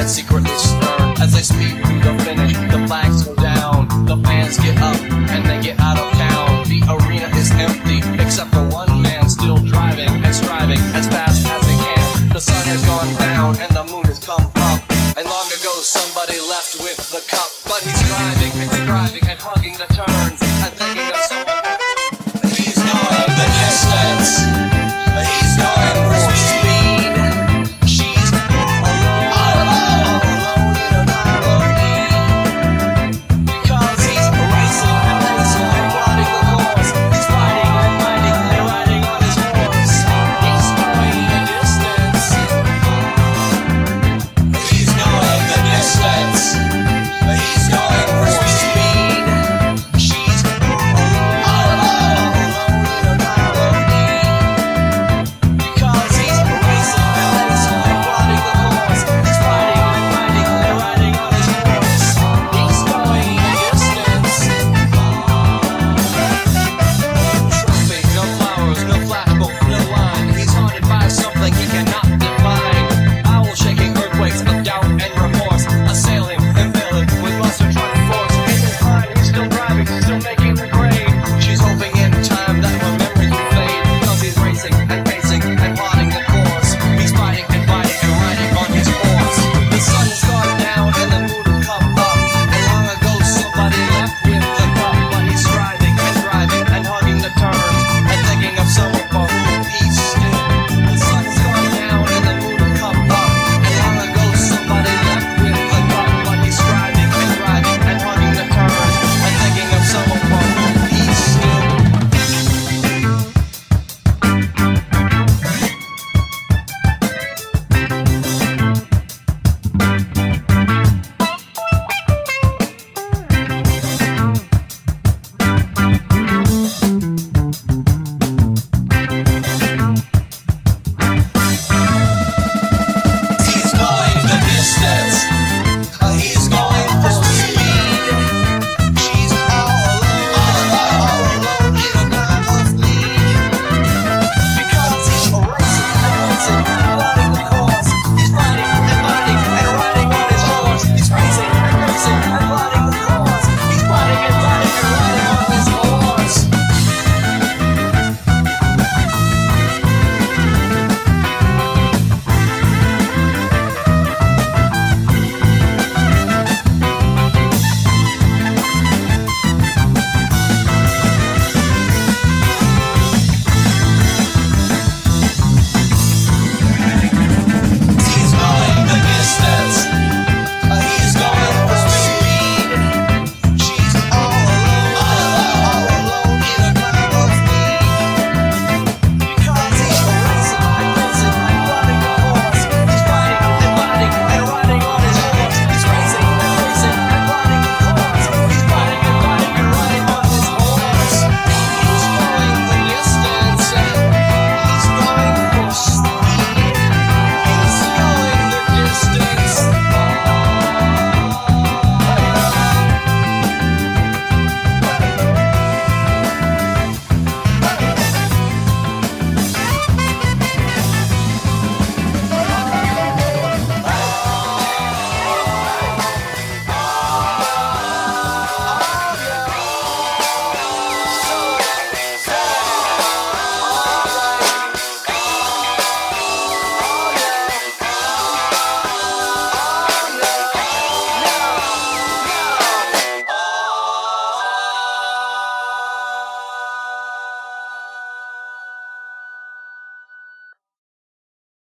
and secretly stir. As they speak through the finish, the flags go down, the fans get up, and they get out of town. The arena is empty, except for one man still driving and striving as fast as he can. The sun has gone down and the moon has come up. And long ago somebody left with the cup, but he's driving and he's driving and hunting.